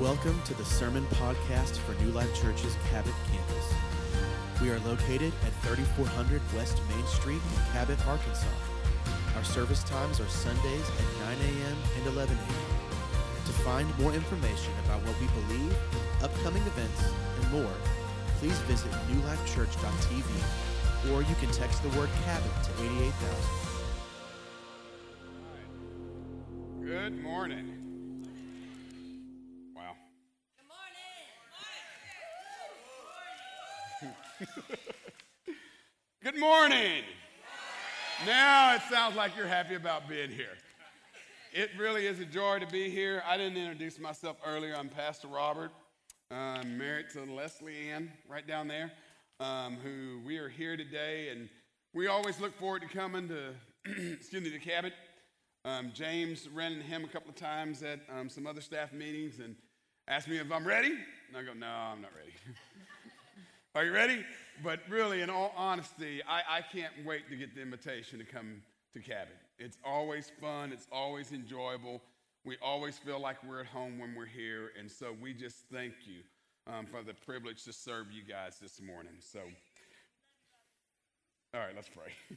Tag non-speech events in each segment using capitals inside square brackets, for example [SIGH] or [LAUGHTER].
Welcome to the Sermon Podcast for New Life Church's Cabot campus. We are located at 3400 West Main Street in Cabot, Arkansas. Our service times are Sundays at 9 a.m. and 11 a.m. To find more information about what we believe, upcoming events, and more, please visit newlifechurch.tv or you can text the word Cabot to 88000. Good morning. Good morning. Now it sounds like you're happy about being here. It really is a joy to be here. I didn't introduce myself earlier. I'm Pastor Robert. I'm married to Leslie Ann right down there, um, who we are here today, and we always look forward to coming to, [CLEARS THROAT] excuse me, to Cabot. Um, James ran into him a couple of times at um, some other staff meetings and asked me if I'm ready. And I go, no, I'm not ready. [LAUGHS] Are you ready? But really, in all honesty, I, I can't wait to get the invitation to come to Cabot. It's always fun, it's always enjoyable. We always feel like we're at home when we're here. And so we just thank you um, for the privilege to serve you guys this morning. So, all right, let's pray. [LAUGHS]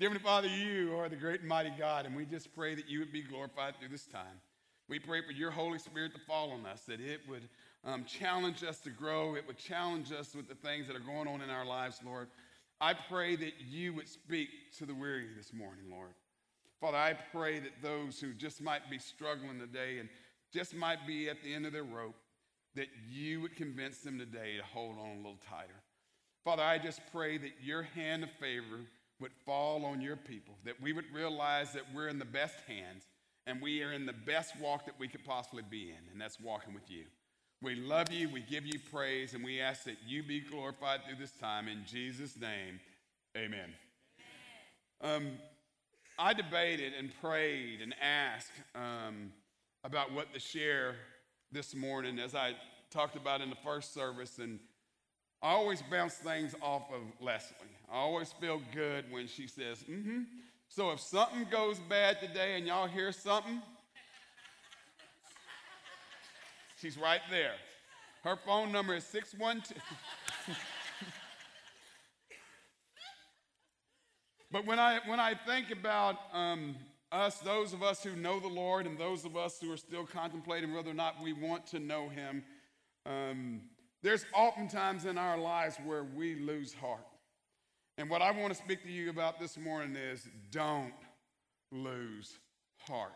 Dear Heavenly Father, you are the great and mighty God, and we just pray that you would be glorified through this time. We pray for your Holy Spirit to fall on us, that it would um, challenge us to grow, it would challenge us with the things that are going on in our lives, Lord. I pray that you would speak to the weary this morning, Lord. Father, I pray that those who just might be struggling today and just might be at the end of their rope, that you would convince them today to hold on a little tighter. Father, I just pray that your hand of favor would fall on your people, that we would realize that we're in the best hands and we are in the best walk that we could possibly be in, and that's walking with you. We love you, we give you praise, and we ask that you be glorified through this time. In Jesus' name, amen. Um, I debated and prayed and asked um, about what to share this morning as I talked about in the first service, and I always bounce things off of Leslie. I always feel good when she says, mm hmm. So if something goes bad today and y'all hear something, she's right there. Her phone number is 612. but when I, when I think about um, us, those of us who know the Lord, and those of us who are still contemplating whether or not we want to know Him, um, there's oftentimes in our lives where we lose heart. And what I want to speak to you about this morning is don't lose heart.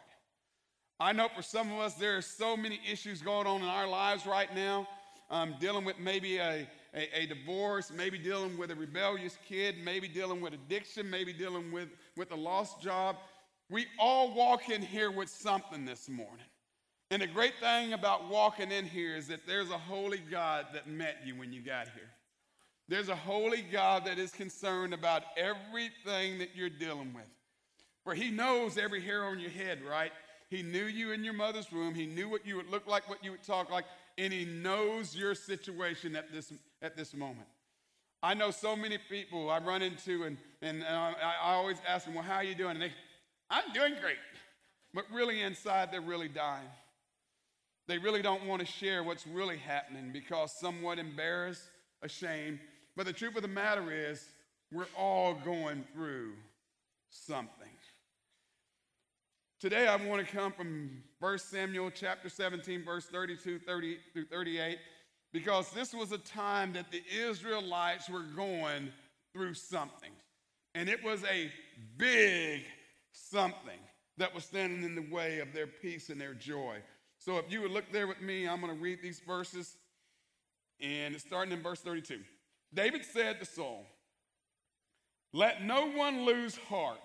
I know for some of us, there are so many issues going on in our lives right now. Um, dealing with maybe a, a, a, divorce, maybe dealing with a rebellious kid, maybe dealing with addiction, maybe dealing with, with a lost job. We all walk in here with something this morning. And the great thing about walking in here is that there's a holy God that met you when you got here. There's a holy God that is concerned about everything that you're dealing with. For he knows every hair on your head, right? He knew you in your mother's womb. He knew what you would look like, what you would talk like, and he knows your situation at this, at this moment. I know so many people I run into, and, and I always ask them, Well, how are you doing? And they, I'm doing great. But really, inside, they're really dying. They really don't want to share what's really happening because somewhat embarrassed, ashamed, but the truth of the matter is, we're all going through something. Today, I want to come from 1 Samuel chapter 17, verse 32 30 through 38, because this was a time that the Israelites were going through something. And it was a big something that was standing in the way of their peace and their joy. So if you would look there with me, I'm going to read these verses. And it's starting in verse 32. David said to Saul, Let no one lose heart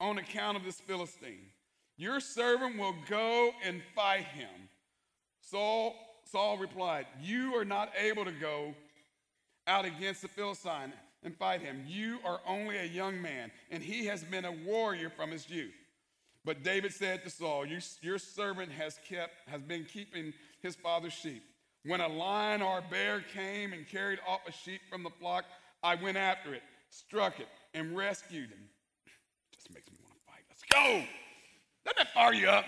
on account of this Philistine. Your servant will go and fight him. Saul, Saul replied, You are not able to go out against the Philistine and fight him. You are only a young man, and he has been a warrior from his youth. But David said to Saul, Your servant has kept has been keeping his father's sheep. When a lion or a bear came and carried off a sheep from the flock, I went after it, struck it, and rescued him. Just makes me want to fight. Let's go. Doesn't that fire you up?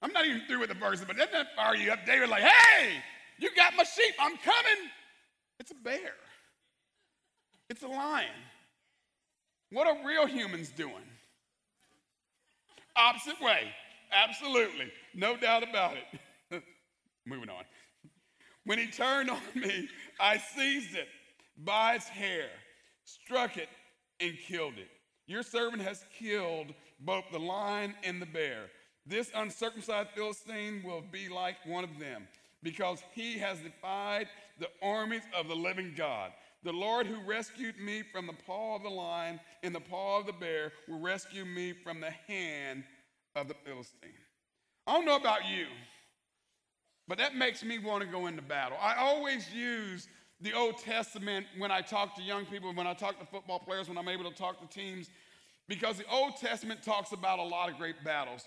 I'm not even through with the verse, but doesn't that fire you up? David, like, hey, you got my sheep. I'm coming. It's a bear. It's a lion. What are real humans doing? Opposite way. Absolutely. No doubt about it. [LAUGHS] Moving on. When he turned on me, I seized it by its hair, struck it, and killed it. Your servant has killed both the lion and the bear. This uncircumcised Philistine will be like one of them, because he has defied the armies of the living God. The Lord who rescued me from the paw of the lion and the paw of the bear will rescue me from the hand of the Philistine. I don't know about you, but that makes me want to go into battle. I always use the Old Testament when I talk to young people, when I talk to football players, when I'm able to talk to teams, because the Old Testament talks about a lot of great battles.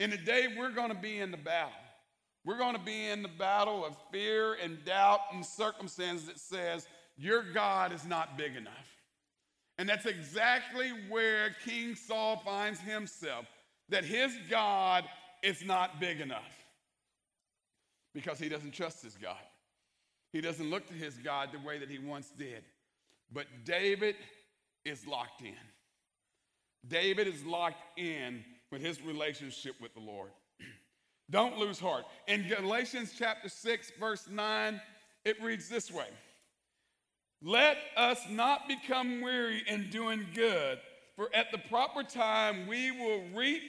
In the day we're going to be in the battle, we're going to be in the battle of fear and doubt and circumstances that says, Your God is not big enough. And that's exactly where King Saul finds himself, that his God is not big enough because he doesn't trust his God. He doesn't look to his God the way that he once did. But David is locked in. David is locked in with his relationship with the Lord. [CLEARS THROAT] Don't lose heart. In Galatians chapter 6, verse 9, it reads this way Let us not become weary in doing good, for at the proper time we will reap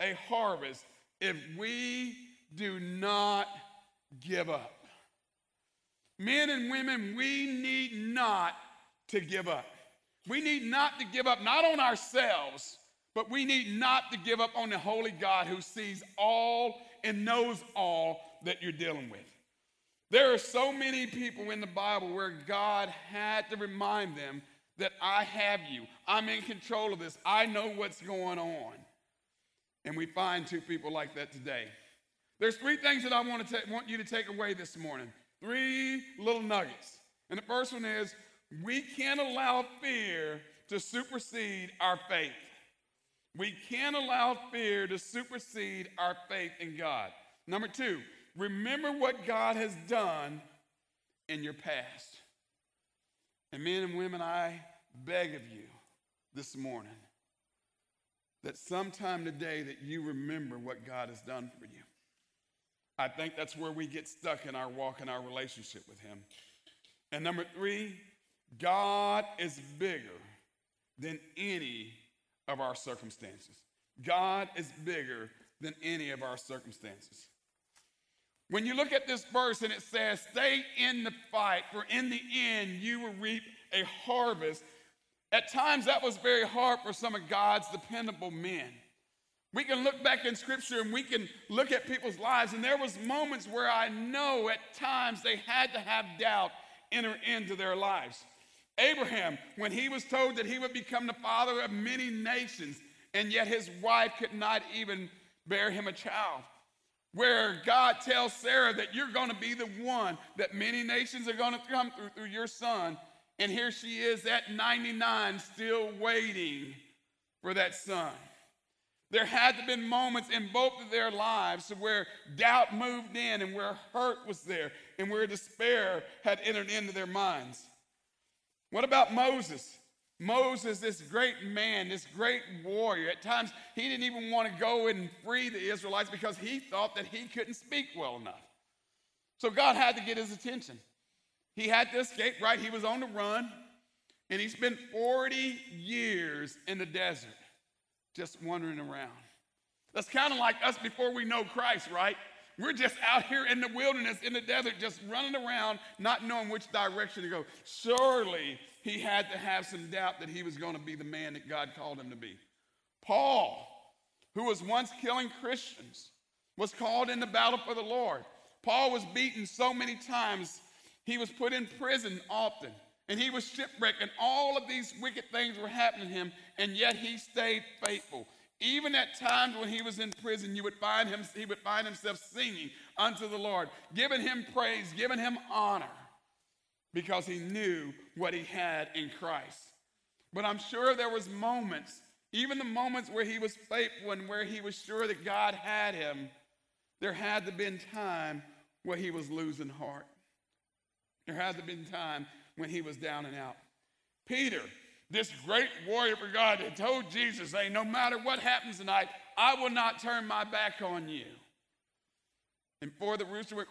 a harvest if we do not give up. Men and women, we need not to give up. We need not to give up, not on ourselves, but we need not to give up on the Holy God who sees all and knows all that you're dealing with. There are so many people in the Bible where God had to remind them that I have you. I'm in control of this. I know what's going on. And we find two people like that today. There's three things that I want, to ta- want you to take away this morning. Three little nuggets. And the first one is we can't allow fear to supersede our faith. We can't allow fear to supersede our faith in God. Number two, remember what God has done in your past. And men and women, I beg of you this morning that sometime today that you remember what God has done for you. I think that's where we get stuck in our walk and our relationship with Him. And number three, God is bigger than any of our circumstances. God is bigger than any of our circumstances. When you look at this verse and it says, Stay in the fight, for in the end you will reap a harvest. At times that was very hard for some of God's dependable men. We can look back in scripture and we can look at people's lives, and there was moments where I know at times they had to have doubt enter into their lives. Abraham, when he was told that he would become the father of many nations, and yet his wife could not even bear him a child. Where God tells Sarah that you're going to be the one that many nations are going to come through through your son. And here she is at 99, still waiting for that son. There had to have been moments in both of their lives where doubt moved in and where hurt was there and where despair had entered into their minds. What about Moses? Moses, this great man, this great warrior, at times he didn't even want to go and free the Israelites because he thought that he couldn't speak well enough. So God had to get his attention. He had to escape, right? He was on the run, and he spent 40 years in the desert just wandering around. That's kind of like us before we know Christ, right? We're just out here in the wilderness, in the desert, just running around, not knowing which direction to go. Surely he had to have some doubt that he was going to be the man that God called him to be. Paul, who was once killing Christians, was called into battle for the Lord. Paul was beaten so many times, he was put in prison often and he was shipwrecked, and all of these wicked things were happening to him, and yet he stayed faithful. Even at times when he was in prison, you would find him, he would find himself singing unto the Lord, giving him praise, giving him honor, because he knew what he had in Christ. But I'm sure there was moments, even the moments where he was faithful and where he was sure that God had him, there had to been time where he was losing heart. There had to been time when he was down and out. Peter, this great warrior for God, had told Jesus, hey, no matter what happens tonight, I will not turn my back on you. And before the rooster went,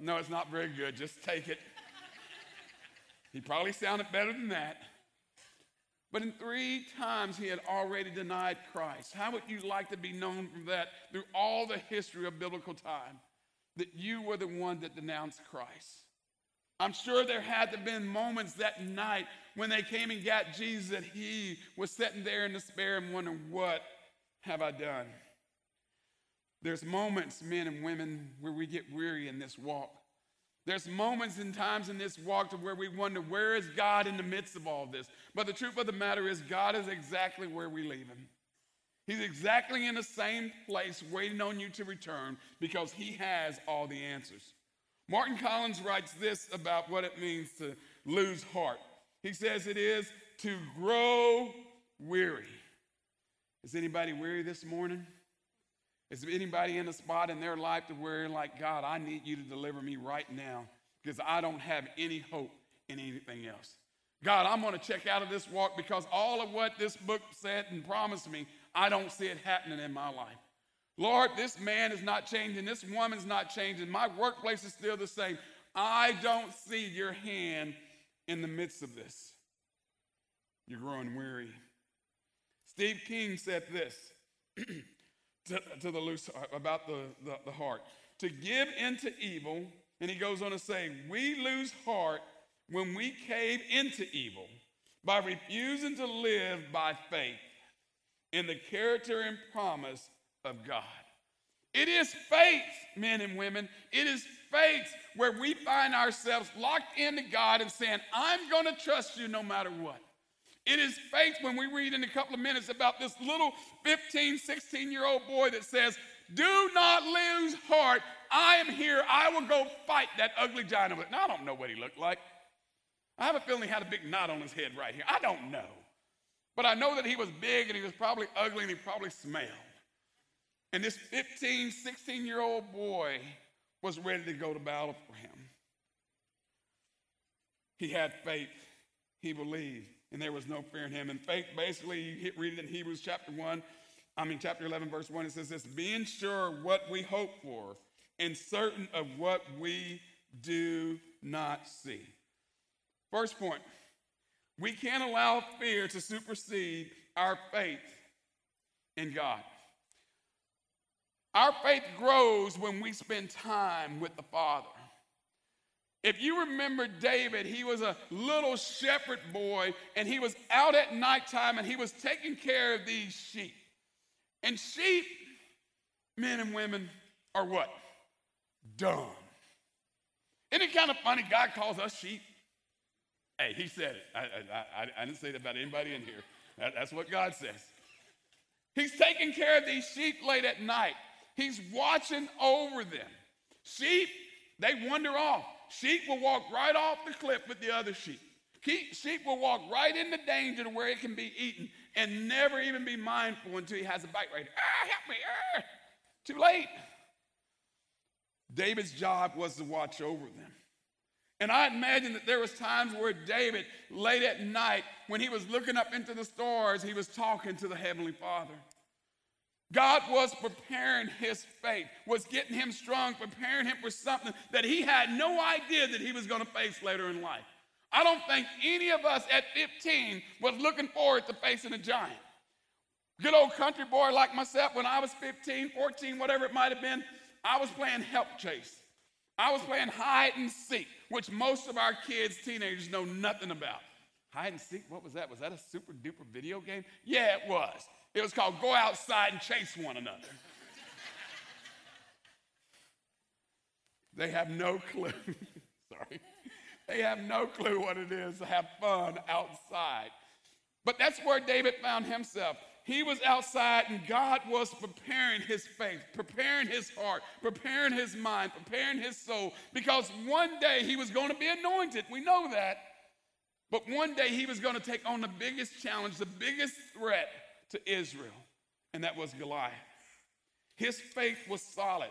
no, it's not very good. Just take it. he probably sounded better than that. But in three times he had already denied Christ. How would you like to be known from that through all the history of biblical time? That you were the one that denounced Christ. I'm sure there had to have been moments that night when they came and got Jesus that he was sitting there in despair and wondering, What have I done? There's moments, men and women, where we get weary in this walk. There's moments and times in this walk to where we wonder, where is God in the midst of all this? But the truth of the matter is, God is exactly where we leave him. He's exactly in the same place waiting on you to return because he has all the answers. Martin Collins writes this about what it means to lose heart. He says it is to grow weary. Is anybody weary this morning? Is anybody in a spot in their life to where, like, God, I need you to deliver me right now because I don't have any hope in anything else? God, I'm going to check out of this walk because all of what this book said and promised me, I don't see it happening in my life. Lord, this man is not changing. This woman's not changing. My workplace is still the same. I don't see your hand in the midst of this. You're growing weary. Steve King said this [CLEARS THROAT] to, to the loose uh, about the, the, the heart to give into evil, and he goes on to say, We lose heart when we cave into evil by refusing to live by faith in the character and promise of God. It is faith, men and women. It is faith where we find ourselves locked into God and saying, I'm going to trust you no matter what. It is faith when we read in a couple of minutes about this little 15, 16 year old boy that says, Do not lose heart. I am here. I will go fight that ugly giant. Now, I don't know what he looked like. I have a feeling he had a big knot on his head right here. I don't know. But I know that he was big and he was probably ugly and he probably smelled. And this 15, 16 year old boy was ready to go to battle for him. He had faith, he believed, and there was no fear in him. And faith, basically, you read it in Hebrews chapter 1, I mean, chapter 11, verse 1, it says this being sure of what we hope for and certain of what we do not see. First point we can't allow fear to supersede our faith in God. Our faith grows when we spend time with the Father. If you remember David, he was a little shepherd boy and he was out at nighttime and he was taking care of these sheep. And sheep, men and women, are what? Dumb. Isn't it kind of funny? God calls us sheep. Hey, he said it. I, I, I, I didn't say that about anybody in here. That, that's what God says. He's taking care of these sheep late at night. He's watching over them. Sheep, they wander off. Sheep will walk right off the cliff with the other sheep. Sheep will walk right into danger to where it can be eaten and never even be mindful until he has a bite right. Ah, help me. Ah. Too late. David's job was to watch over them. And I imagine that there was times where David, late at night, when he was looking up into the stars, he was talking to the Heavenly Father. God was preparing his faith, was getting him strong, preparing him for something that he had no idea that he was going to face later in life. I don't think any of us at 15 was looking forward to facing a giant. Good old country boy like myself, when I was 15, 14, whatever it might have been, I was playing help chase. I was playing hide and seek, which most of our kids, teenagers, know nothing about. Hide and seek, what was that? Was that a super duper video game? Yeah, it was. It was called Go Outside and Chase One Another. they have no clue. [LAUGHS] Sorry. They have no clue what it is to have fun outside. But that's where David found himself. He was outside and God was preparing his faith, preparing his heart, preparing his mind, preparing his soul because one day he was going to be anointed. We know that. But one day he was going to take on the biggest challenge, the biggest threat to Israel, and that was Goliath. His faith was solid.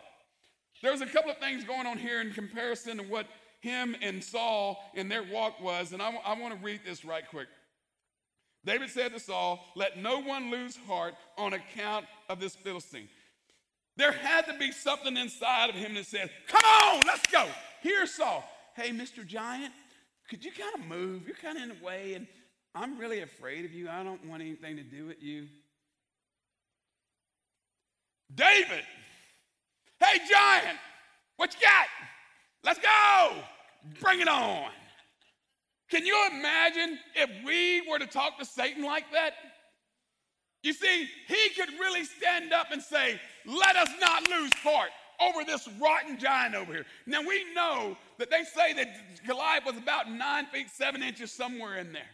There's a couple of things going on here in comparison to what him and Saul in their walk was, and I, I want to read this right quick. David said to Saul, Let no one lose heart on account of this Philistine. There had to be something inside of him that said, Come on, let's go. Here's Saul. Hey, Mr. Giant, could you kind of move? You're kind of in the way, and I'm really afraid of you. I don't want anything to do with you. David, hey, Giant, what you got? Let's go. Bring it on. Can you imagine if we were to talk to Satan like that? You see, he could really stand up and say, Let us not lose heart over this rotten giant over here. Now we know that they say that Goliath was about nine feet, seven inches, somewhere in there.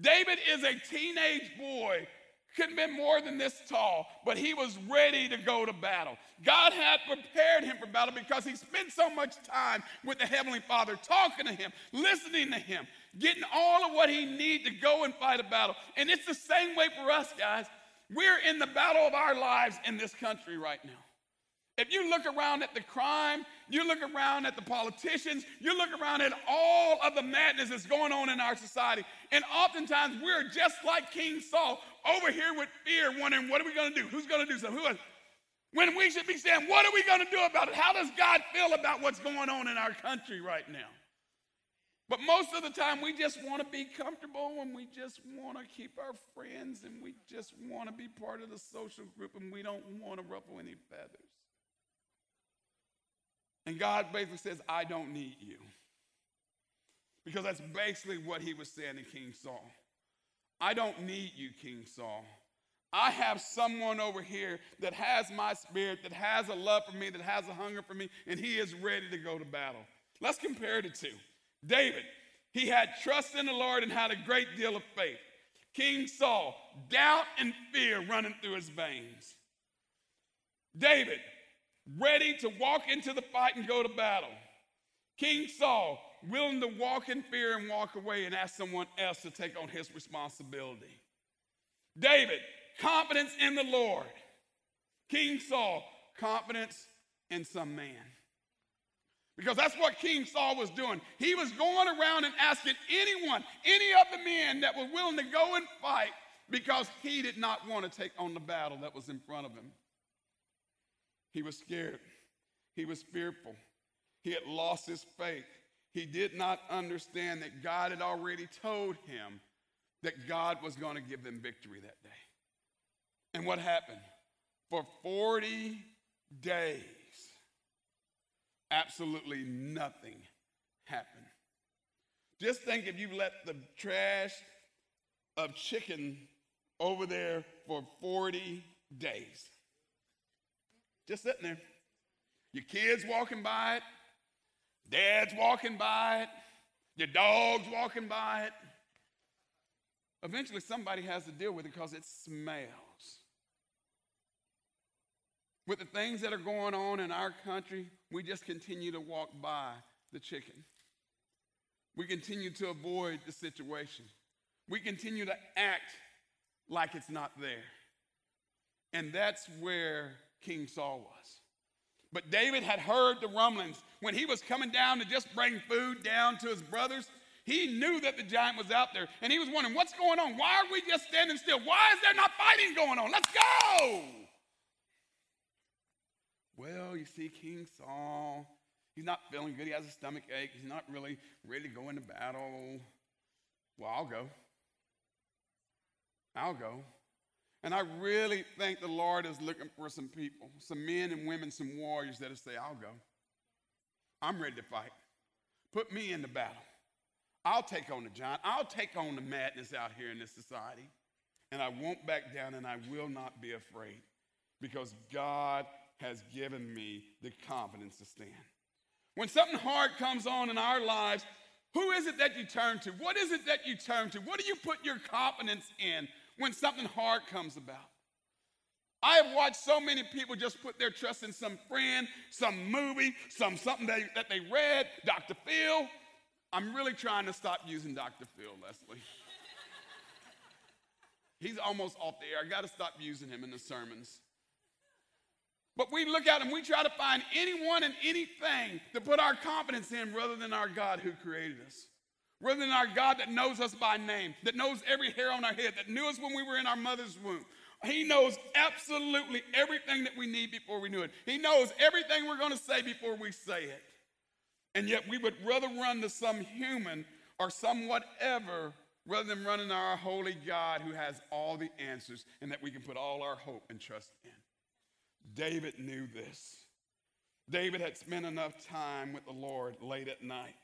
David is a teenage boy couldn't have been more than this tall, but he was ready to go to battle. God had prepared him for battle because he spent so much time with the Heavenly Father, talking to him, listening to him, getting all of what he needed to go and fight a battle. And it's the same way for us, guys. We're in the battle of our lives in this country right now. If you look around at the crime, you look around at the politicians, you look around at all of the madness that's going on in our society, and oftentimes we're just like King Saul over here with fear, wondering, what are we going to do? Who's going to do something? Who is? When we should be saying, what are we going to do about it? How does God feel about what's going on in our country right now? But most of the time, we just want to be comfortable and we just want to keep our friends and we just want to be part of the social group and we don't want to ruffle any feathers. And God basically says, I don't need you. Because that's basically what he was saying to King Saul. I don't need you, King Saul. I have someone over here that has my spirit, that has a love for me, that has a hunger for me, and he is ready to go to battle. Let's compare the two. David, he had trust in the Lord and had a great deal of faith. King Saul, doubt and fear running through his veins. David, ready to walk into the fight and go to battle. King Saul, willing to walk in fear and walk away and ask someone else to take on his responsibility. David, confidence in the Lord. King Saul, confidence in some man. Because that's what King Saul was doing. He was going around and asking anyone, any of the men that were willing to go and fight because he did not want to take on the battle that was in front of him. He was scared. He was fearful. He had lost his faith. He did not understand that God had already told him that God was going to give them victory that day. And what happened? For 40 days, absolutely nothing happened. Just think if you let the trash of chicken over there for 40 days. Just sitting there. Your kids walking by it, dad's walking by it, your dog's walking by it. Eventually, somebody has to deal with it because it smells. With the things that are going on in our country, we just continue to walk by the chicken. We continue to avoid the situation. We continue to act like it's not there. And that's where King Saul was. But David had heard the rumblings. When he was coming down to just bring food down to his brothers, he knew that the giant was out there. And he was wondering, what's going on? Why are we just standing still? Why is there not fighting going on? Let's go! Well, you see, King Saul, he's not feeling good. He has a stomach ache. He's not really ready to go into battle. Well, I'll go. I'll go. And I really think the Lord is looking for some people, some men and women, some warriors that'll say, I'll go. I'm ready to fight. Put me in the battle. I'll take on the giant. I'll take on the madness out here in this society. And I won't back down and I will not be afraid because God has given me the confidence to stand. When something hard comes on in our lives, who is it that you turn to? What is it that you turn to? What do you put your confidence in? When something hard comes about. I have watched so many people just put their trust in some friend, some movie, some something that, that they read, Dr. Phil. I'm really trying to stop using Dr. Phil, Leslie. He's almost off the air. I got to stop using him in the sermons. But we look at him, we try to find anyone and anything to put our confidence in rather than our God who created us. Rather than our God that knows us by name, that knows every hair on our head, that knew us when we were in our mother's womb. He knows absolutely everything that we need before we knew it. He knows everything we're going to say before we say it. And yet we would rather run to some human or some whatever rather than running to our holy God who has all the answers and that we can put all our hope and trust in. David knew this. David had spent enough time with the Lord late at night.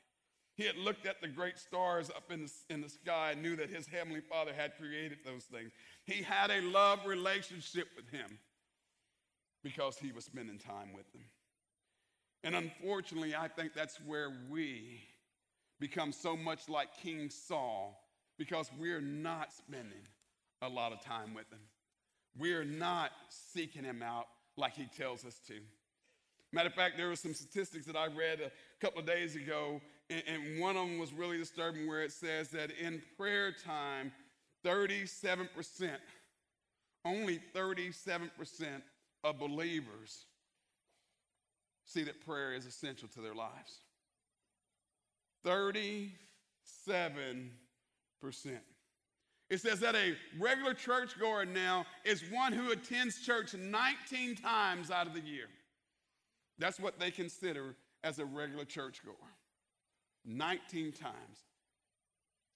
He had looked at the great stars up in the, in the sky and knew that his heavenly father had created those things. He had a love relationship with him because he was spending time with them. And unfortunately, I think that's where we become so much like King Saul because we're not spending a lot of time with him. We're not seeking him out like he tells us to. Matter of fact, there were some statistics that I read a couple of days ago, and, and one of them was really disturbing where it says that in prayer time, 37%, only 37% of believers see that prayer is essential to their lives. 37%. It says that a regular churchgoer now is one who attends church 19 times out of the year. That's what they consider as a regular churchgoer. 19 times.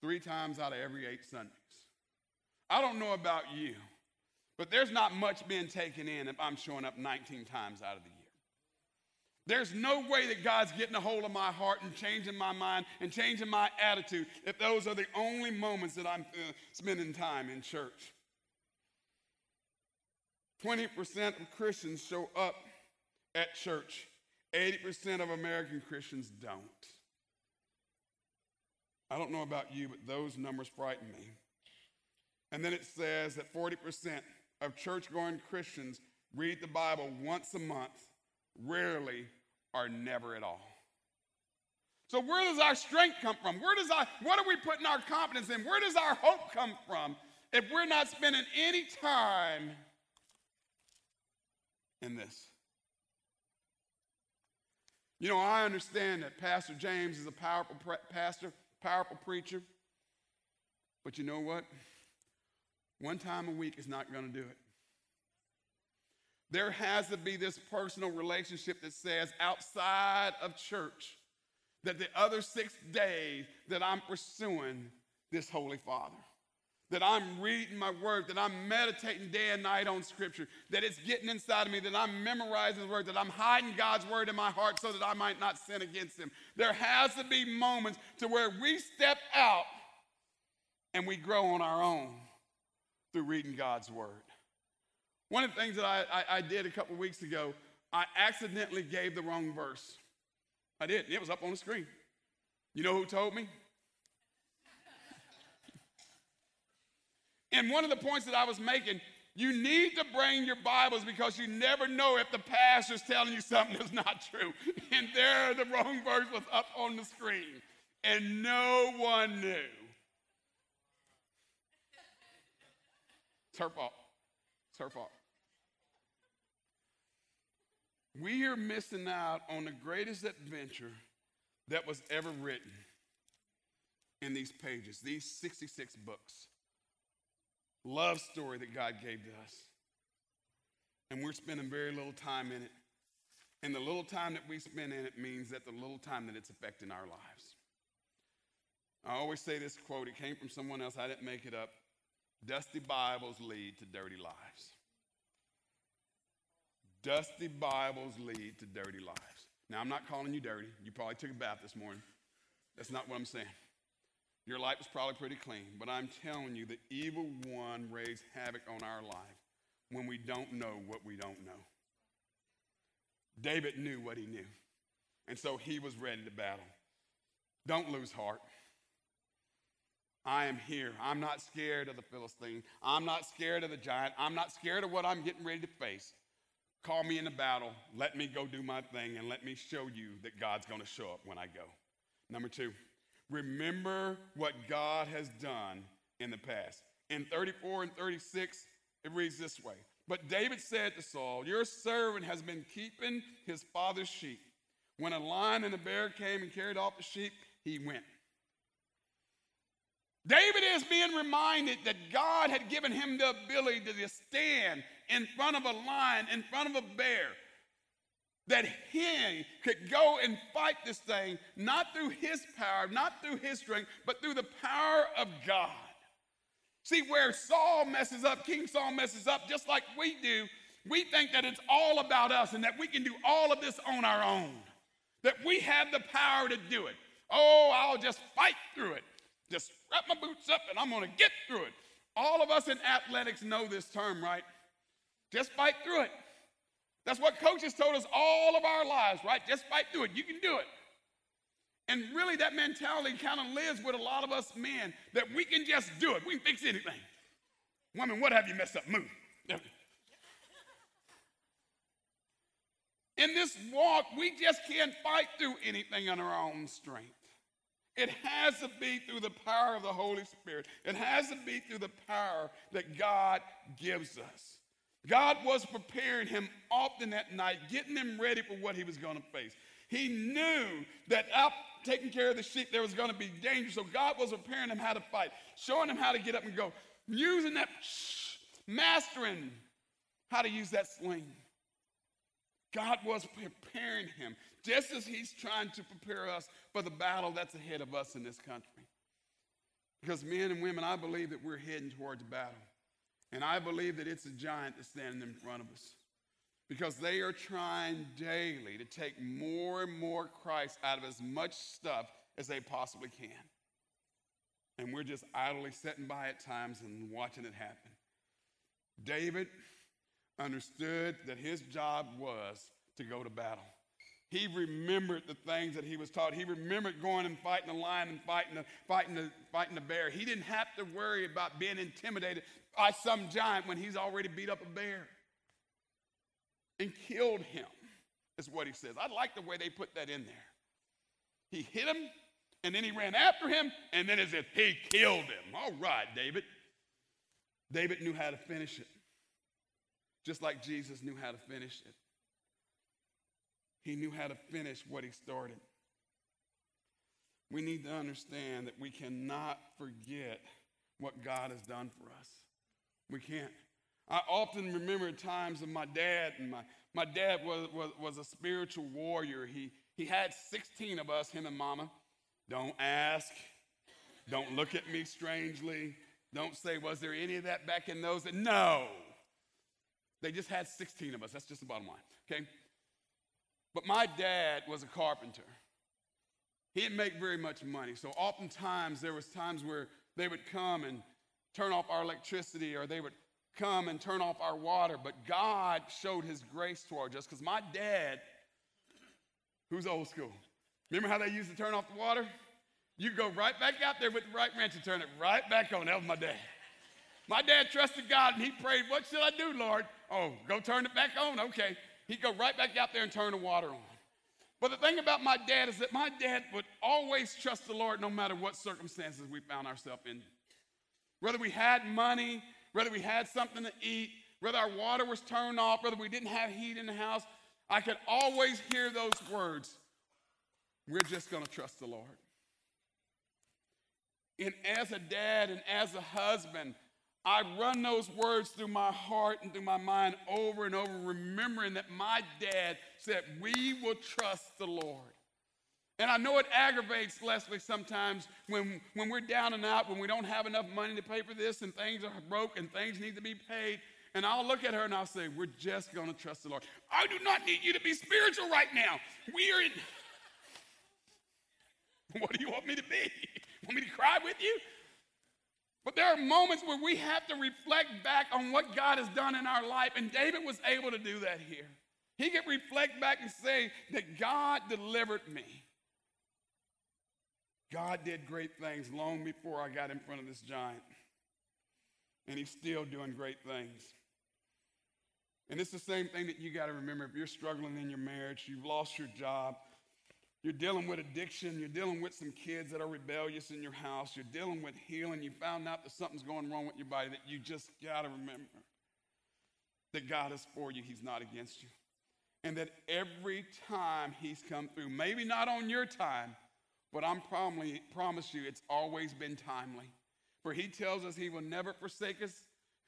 Three times out of every eight Sundays. I don't know about you, but there's not much being taken in if I'm showing up 19 times out of the year. There's no way that God's getting a hold of my heart and changing my mind and changing my attitude if those are the only moments that I'm uh, spending time in church. 20% of Christians show up at church, 80% of American Christians don't. I don't know about you, but those numbers frighten me. And then it says that 40% of church going Christians read the Bible once a month rarely or never at all. So where does our strength come from? Where does our what are we putting our confidence in? Where does our hope come from if we're not spending any time in this? You know, I understand that Pastor James is a powerful pre- pastor, powerful preacher. But you know what? One time a week is not going to do it. There has to be this personal relationship that says outside of church that the other six days that I'm pursuing this Holy Father, that I'm reading my word, that I'm meditating day and night on Scripture, that it's getting inside of me, that I'm memorizing the word, that I'm hiding God's word in my heart so that I might not sin against Him. There has to be moments to where we step out and we grow on our own through reading God's word. One of the things that I, I, I did a couple weeks ago, I accidentally gave the wrong verse. I did. It was up on the screen. You know who told me? And one of the points that I was making, you need to bring your Bibles because you never know if the pastor's telling you something that's not true. [LAUGHS] And there, the wrong verse was up on the screen, and no one knew. It's her fault. It's her fault. We are missing out on the greatest adventure that was ever written in these pages, these 66 books. Love story that God gave to us. And we're spending very little time in it. And the little time that we spend in it means that the little time that it's affecting our lives. I always say this quote, it came from someone else, I didn't make it up. Dusty Bibles lead to dirty lives. Dusty Bibles lead to dirty lives. Now, I'm not calling you dirty. You probably took a bath this morning. That's not what I'm saying. Your life was probably pretty clean, but I'm telling you, the evil one raised havoc on our life when we don't know what we don't know. David knew what he knew, and so he was ready to battle. Don't lose heart. I am here. I'm not scared of the Philistine. I'm not scared of the giant. I'm not scared of what I'm getting ready to face. Call me in the battle. Let me go do my thing and let me show you that God's going to show up when I go. Number two, remember what God has done in the past. In 34 and 36, it reads this way But David said to Saul, Your servant has been keeping his father's sheep. When a lion and a bear came and carried off the sheep, he went. David is being reminded that God had given him the ability to stand in front of a lion, in front of a bear, that he could go and fight this thing, not through his power, not through his strength, but through the power of God. See, where Saul messes up, King Saul messes up, just like we do, we think that it's all about us and that we can do all of this on our own, that we have the power to do it. Oh, I'll just fight through it. Just wrap my boots up and I'm going to get through it. All of us in athletics know this term, right? Just fight through it. That's what coaches told us all of our lives, right? Just fight through it. You can do it. And really, that mentality kind of lives with a lot of us men that we can just do it. We can fix anything. Woman, what have you messed up? Move. In this walk, we just can't fight through anything on our own strength. It has to be through the power of the Holy Spirit. It has to be through the power that God gives us. God was preparing him often that night, getting him ready for what he was going to face. He knew that out taking care of the sheep, there was going to be danger. So God was preparing him how to fight, showing him how to get up and go, using that, mastering how to use that sling. God was preparing him, just as he's trying to prepare us for the battle that's ahead of us in this country. Because men and women, I believe that we're heading towards battle. And I believe that it's a giant that's standing in front of us because they are trying daily to take more and more Christ out of as much stuff as they possibly can. And we're just idly sitting by at times and watching it happen. David understood that his job was to go to battle. He remembered the things that he was taught. He remembered going and fighting the lion and fighting the, fighting the, fighting the bear. He didn't have to worry about being intimidated by some giant when he's already beat up a bear and killed him, is what he says. I like the way they put that in there. He hit him, and then he ran after him, and then as if he killed him. All right, David. David knew how to finish it, just like Jesus knew how to finish it. He knew how to finish what he started. We need to understand that we cannot forget what God has done for us. We can't. I often remember times of my dad, and my, my dad was, was, was a spiritual warrior. He, he had 16 of us, him and mama. Don't ask. Don't look at me strangely. Don't say, was there any of that back in those? No. They just had 16 of us. That's just the bottom line, okay? But my dad was a carpenter. He didn't make very much money. So oftentimes there was times where they would come and turn off our electricity or they would come and turn off our water, but God showed his grace towards us because my dad, who's old school, remember how they used to turn off the water? You go right back out there with the right wrench and turn it right back on. That was my dad. My dad trusted God and he prayed, What should I do, Lord? Oh, go turn it back on? Okay. He'd go right back out there and turn the water on. But the thing about my dad is that my dad would always trust the Lord no matter what circumstances we found ourselves in. Whether we had money, whether we had something to eat, whether our water was turned off, whether we didn't have heat in the house, I could always hear those words We're just going to trust the Lord. And as a dad and as a husband, I run those words through my heart and through my mind over and over, remembering that my dad said, We will trust the Lord. And I know it aggravates Leslie sometimes when, when we're down and out, when we don't have enough money to pay for this and things are broke and things need to be paid. And I'll look at her and I'll say, We're just going to trust the Lord. I do not need you to be spiritual right now. We are in. [LAUGHS] what do you want me to be? [LAUGHS] want me to cry with you? But there are moments where we have to reflect back on what God has done in our life. And David was able to do that here. He could reflect back and say that God delivered me. God did great things long before I got in front of this giant. And he's still doing great things. And it's the same thing that you got to remember if you're struggling in your marriage, you've lost your job, you're dealing with addiction, you're dealing with some kids that are rebellious in your house, you're dealing with healing, you found out that something's going wrong with your body that you just got to remember that God is for you, He's not against you. And that every time He's come through, maybe not on your time, but I'm promise you it's always been timely. For He tells us He will never forsake us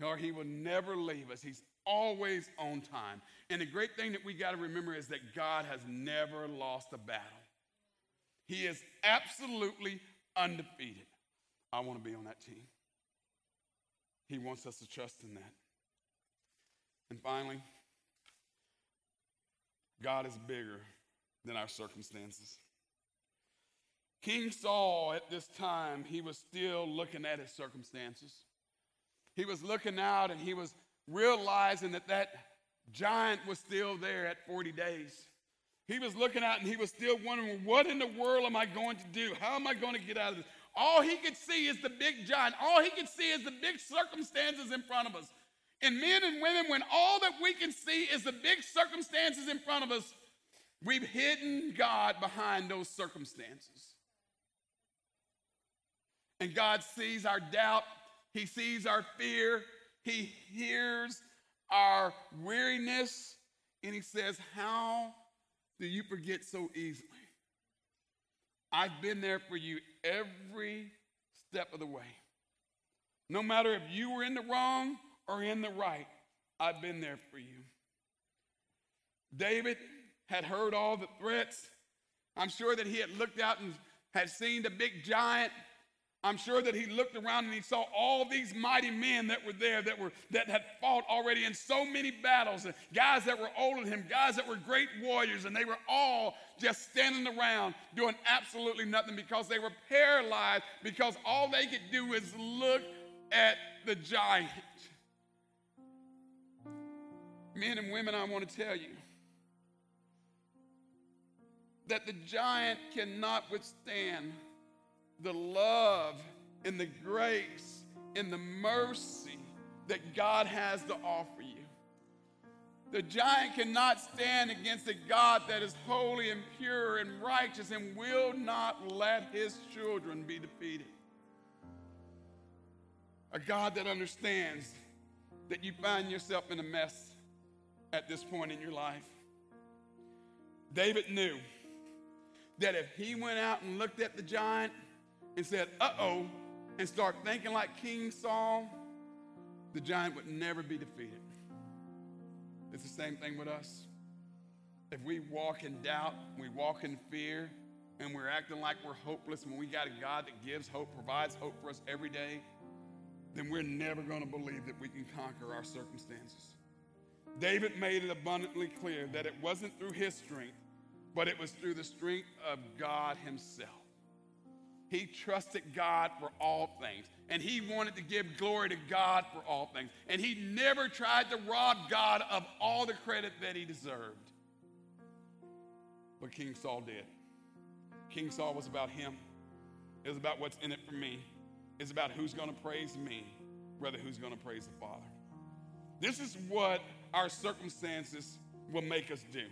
or He will never leave us. He's always on time. And the great thing that we got to remember is that God has never lost a battle. He is absolutely undefeated. I want to be on that team. He wants us to trust in that. And finally, God is bigger than our circumstances. King Saul, at this time, he was still looking at his circumstances. He was looking out and he was realizing that that giant was still there at 40 days. He was looking out and he was still wondering, what in the world am I going to do? How am I going to get out of this? All he could see is the big giant. All he could see is the big circumstances in front of us. And men and women, when all that we can see is the big circumstances in front of us, we've hidden God behind those circumstances. And God sees our doubt, He sees our fear, He hears our weariness, and He says, How do you forget so easily? I've been there for you every step of the way. No matter if you were in the wrong or in the right, I've been there for you. David had heard all the threats. I'm sure that he had looked out and had seen the big giant I'm sure that he looked around and he saw all these mighty men that were there that were that had fought already in so many battles, and guys that were older than him, guys that were great warriors, and they were all just standing around doing absolutely nothing because they were paralyzed because all they could do is look at the giant. Men and women, I want to tell you that the giant cannot withstand the love and the grace and the mercy that God has to offer you. The giant cannot stand against a God that is holy and pure and righteous and will not let his children be defeated. A God that understands that you find yourself in a mess at this point in your life. David knew that if he went out and looked at the giant, and said, uh oh, and start thinking like King Saul, the giant would never be defeated. It's the same thing with us. If we walk in doubt, we walk in fear, and we're acting like we're hopeless when we got a God that gives hope, provides hope for us every day, then we're never going to believe that we can conquer our circumstances. David made it abundantly clear that it wasn't through his strength, but it was through the strength of God Himself. He trusted God for all things. And he wanted to give glory to God for all things. And he never tried to rob God of all the credit that he deserved. But King Saul did. King Saul was about him, it was about what's in it for me, it's about who's going to praise me rather who's going to praise the Father. This is what our circumstances will make us do.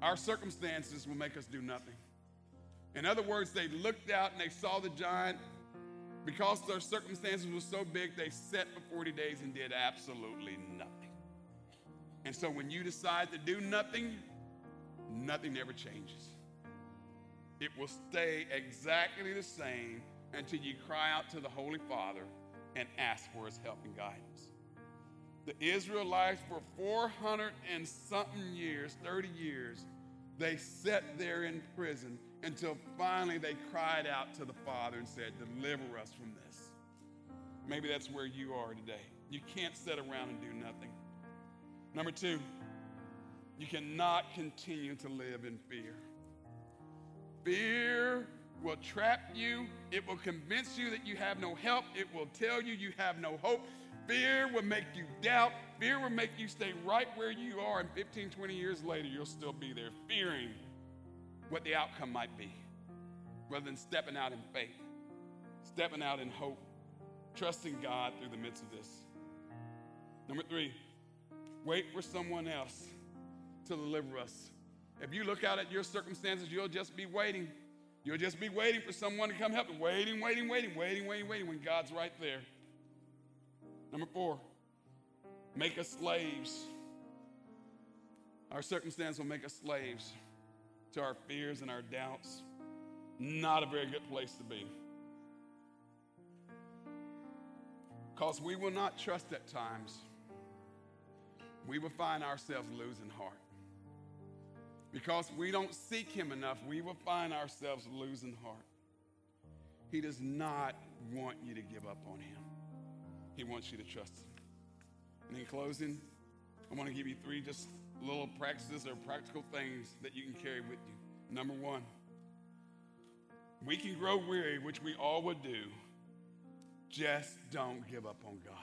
Our circumstances will make us do nothing. In other words, they looked out and they saw the giant. Because their circumstances were so big, they sat for 40 days and did absolutely nothing. And so when you decide to do nothing, nothing ever changes. It will stay exactly the same until you cry out to the Holy Father and ask for his help and guidance. The Israelites, for 400 and something years, 30 years, they sat there in prison until finally they cried out to the Father and said, Deliver us from this. Maybe that's where you are today. You can't sit around and do nothing. Number two, you cannot continue to live in fear. Fear will trap you, it will convince you that you have no help, it will tell you you have no hope. Fear will make you doubt. Fear will make you stay right where you are, and 15, 20 years later, you'll still be there, fearing what the outcome might be rather than stepping out in faith, stepping out in hope, trusting God through the midst of this. Number three, wait for someone else to deliver us. If you look out at your circumstances, you'll just be waiting. You'll just be waiting for someone to come help you. Waiting, waiting, waiting, waiting, waiting, waiting when God's right there. Number four, make us slaves. Our circumstance will make us slaves to our fears and our doubts. Not a very good place to be. Because we will not trust at times. We will find ourselves losing heart. Because we don't seek Him enough, we will find ourselves losing heart. He does not want you to give up on Him, He wants you to trust Him. And in closing, I want to give you three just little practices or practical things that you can carry with you. Number one, we can grow weary, which we all would do. Just don't give up on God.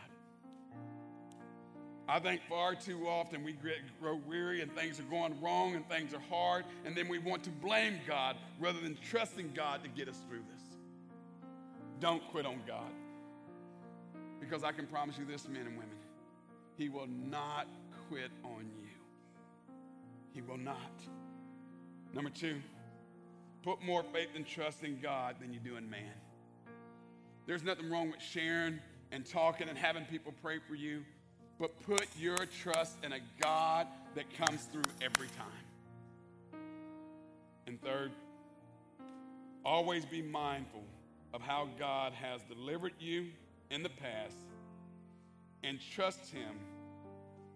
I think far too often we grow weary and things are going wrong and things are hard, and then we want to blame God rather than trusting God to get us through this. Don't quit on God. Because I can promise you this, men and women, He will not quit on you. He will not. Number two, put more faith and trust in God than you do in man. There's nothing wrong with sharing and talking and having people pray for you, but put your trust in a God that comes through every time. And third, always be mindful of how God has delivered you in the past and trust Him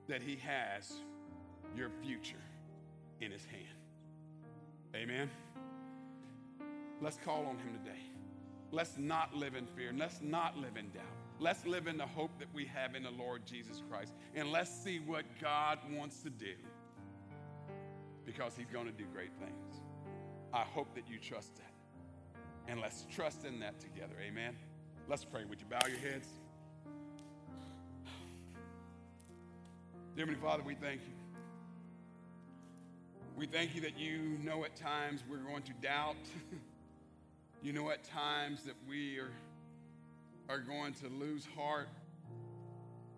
that He has your future in His hand. Amen. Let's call on Him today. Let's not live in fear. Let's not live in doubt. Let's live in the hope that we have in the Lord Jesus Christ. And let's see what God wants to do because He's going to do great things. I hope that you trust that. And let's trust in that together. Amen. Let's pray. Would you bow your heads? Dear Heavenly Father, we thank you. We thank you that you know at times we're going to doubt. [LAUGHS] you know at times that we are, are going to lose heart.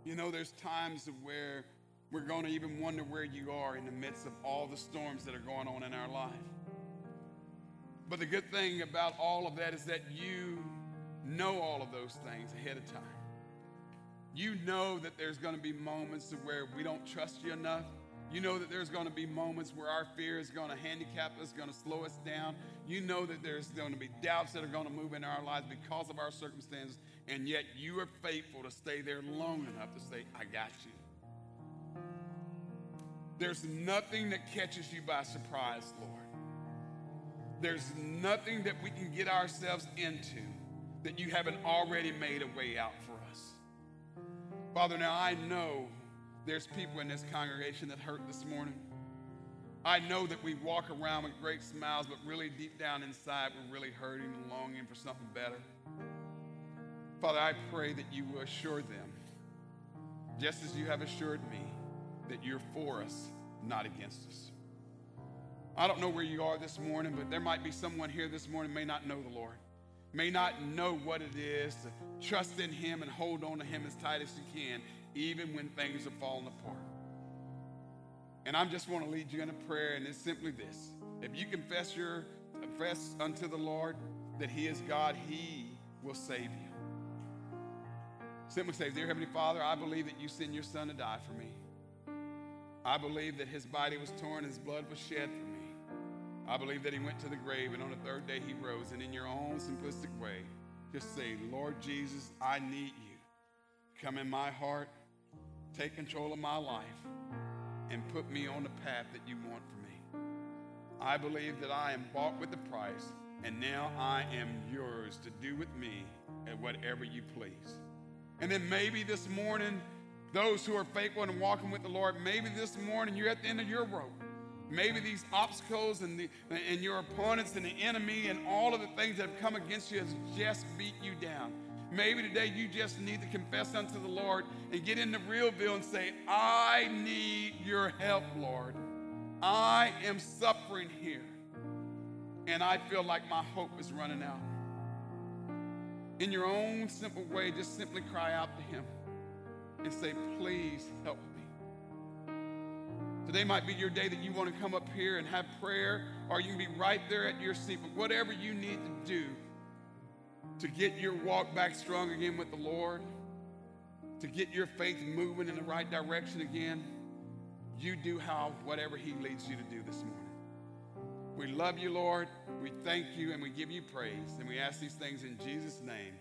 You know, there's times where we're going to even wonder where you are in the midst of all the storms that are going on in our life. But the good thing about all of that is that you know all of those things ahead of time. You know that there's going to be moments where we don't trust you enough. You know that there's going to be moments where our fear is going to handicap us, going to slow us down. You know that there's going to be doubts that are going to move in our lives because of our circumstances, and yet you are faithful to stay there long enough to say, I got you. There's nothing that catches you by surprise, Lord. There's nothing that we can get ourselves into that you haven't already made a way out for us. Father, now I know there's people in this congregation that hurt this morning. I know that we walk around with great smiles, but really deep down inside, we're really hurting and longing for something better. Father, I pray that you will assure them, just as you have assured me, that you're for us, not against us. I don't know where you are this morning, but there might be someone here this morning may not know the Lord, may not know what it is to trust in Him and hold on to Him as tight as you can, even when things are falling apart. And I just want to lead you in a prayer, and it's simply this: If you confess your confess unto the Lord that He is God, He will save you. Simply say, Dear Heavenly Father, I believe that you sent your Son to die for me. I believe that His body was torn, His blood was shed for me. I believe that he went to the grave and on the third day he rose. And in your own simplistic way, just say, Lord Jesus, I need you. Come in my heart, take control of my life, and put me on the path that you want for me. I believe that I am bought with the price, and now I am yours to do with me at whatever you please. And then maybe this morning, those who are faithful and walking with the Lord, maybe this morning you're at the end of your rope. Maybe these obstacles and, the, and your opponents and the enemy and all of the things that have come against you has just beat you down. Maybe today you just need to confess unto the Lord and get in the real deal and say, I need your help, Lord. I am suffering here. And I feel like my hope is running out. In your own simple way, just simply cry out to Him and say, Please help me. Today might be your day that you want to come up here and have prayer, or you can be right there at your seat. But whatever you need to do to get your walk back strong again with the Lord, to get your faith moving in the right direction again, you do how whatever He leads you to do this morning. We love you, Lord. We thank you and we give you praise. And we ask these things in Jesus' name.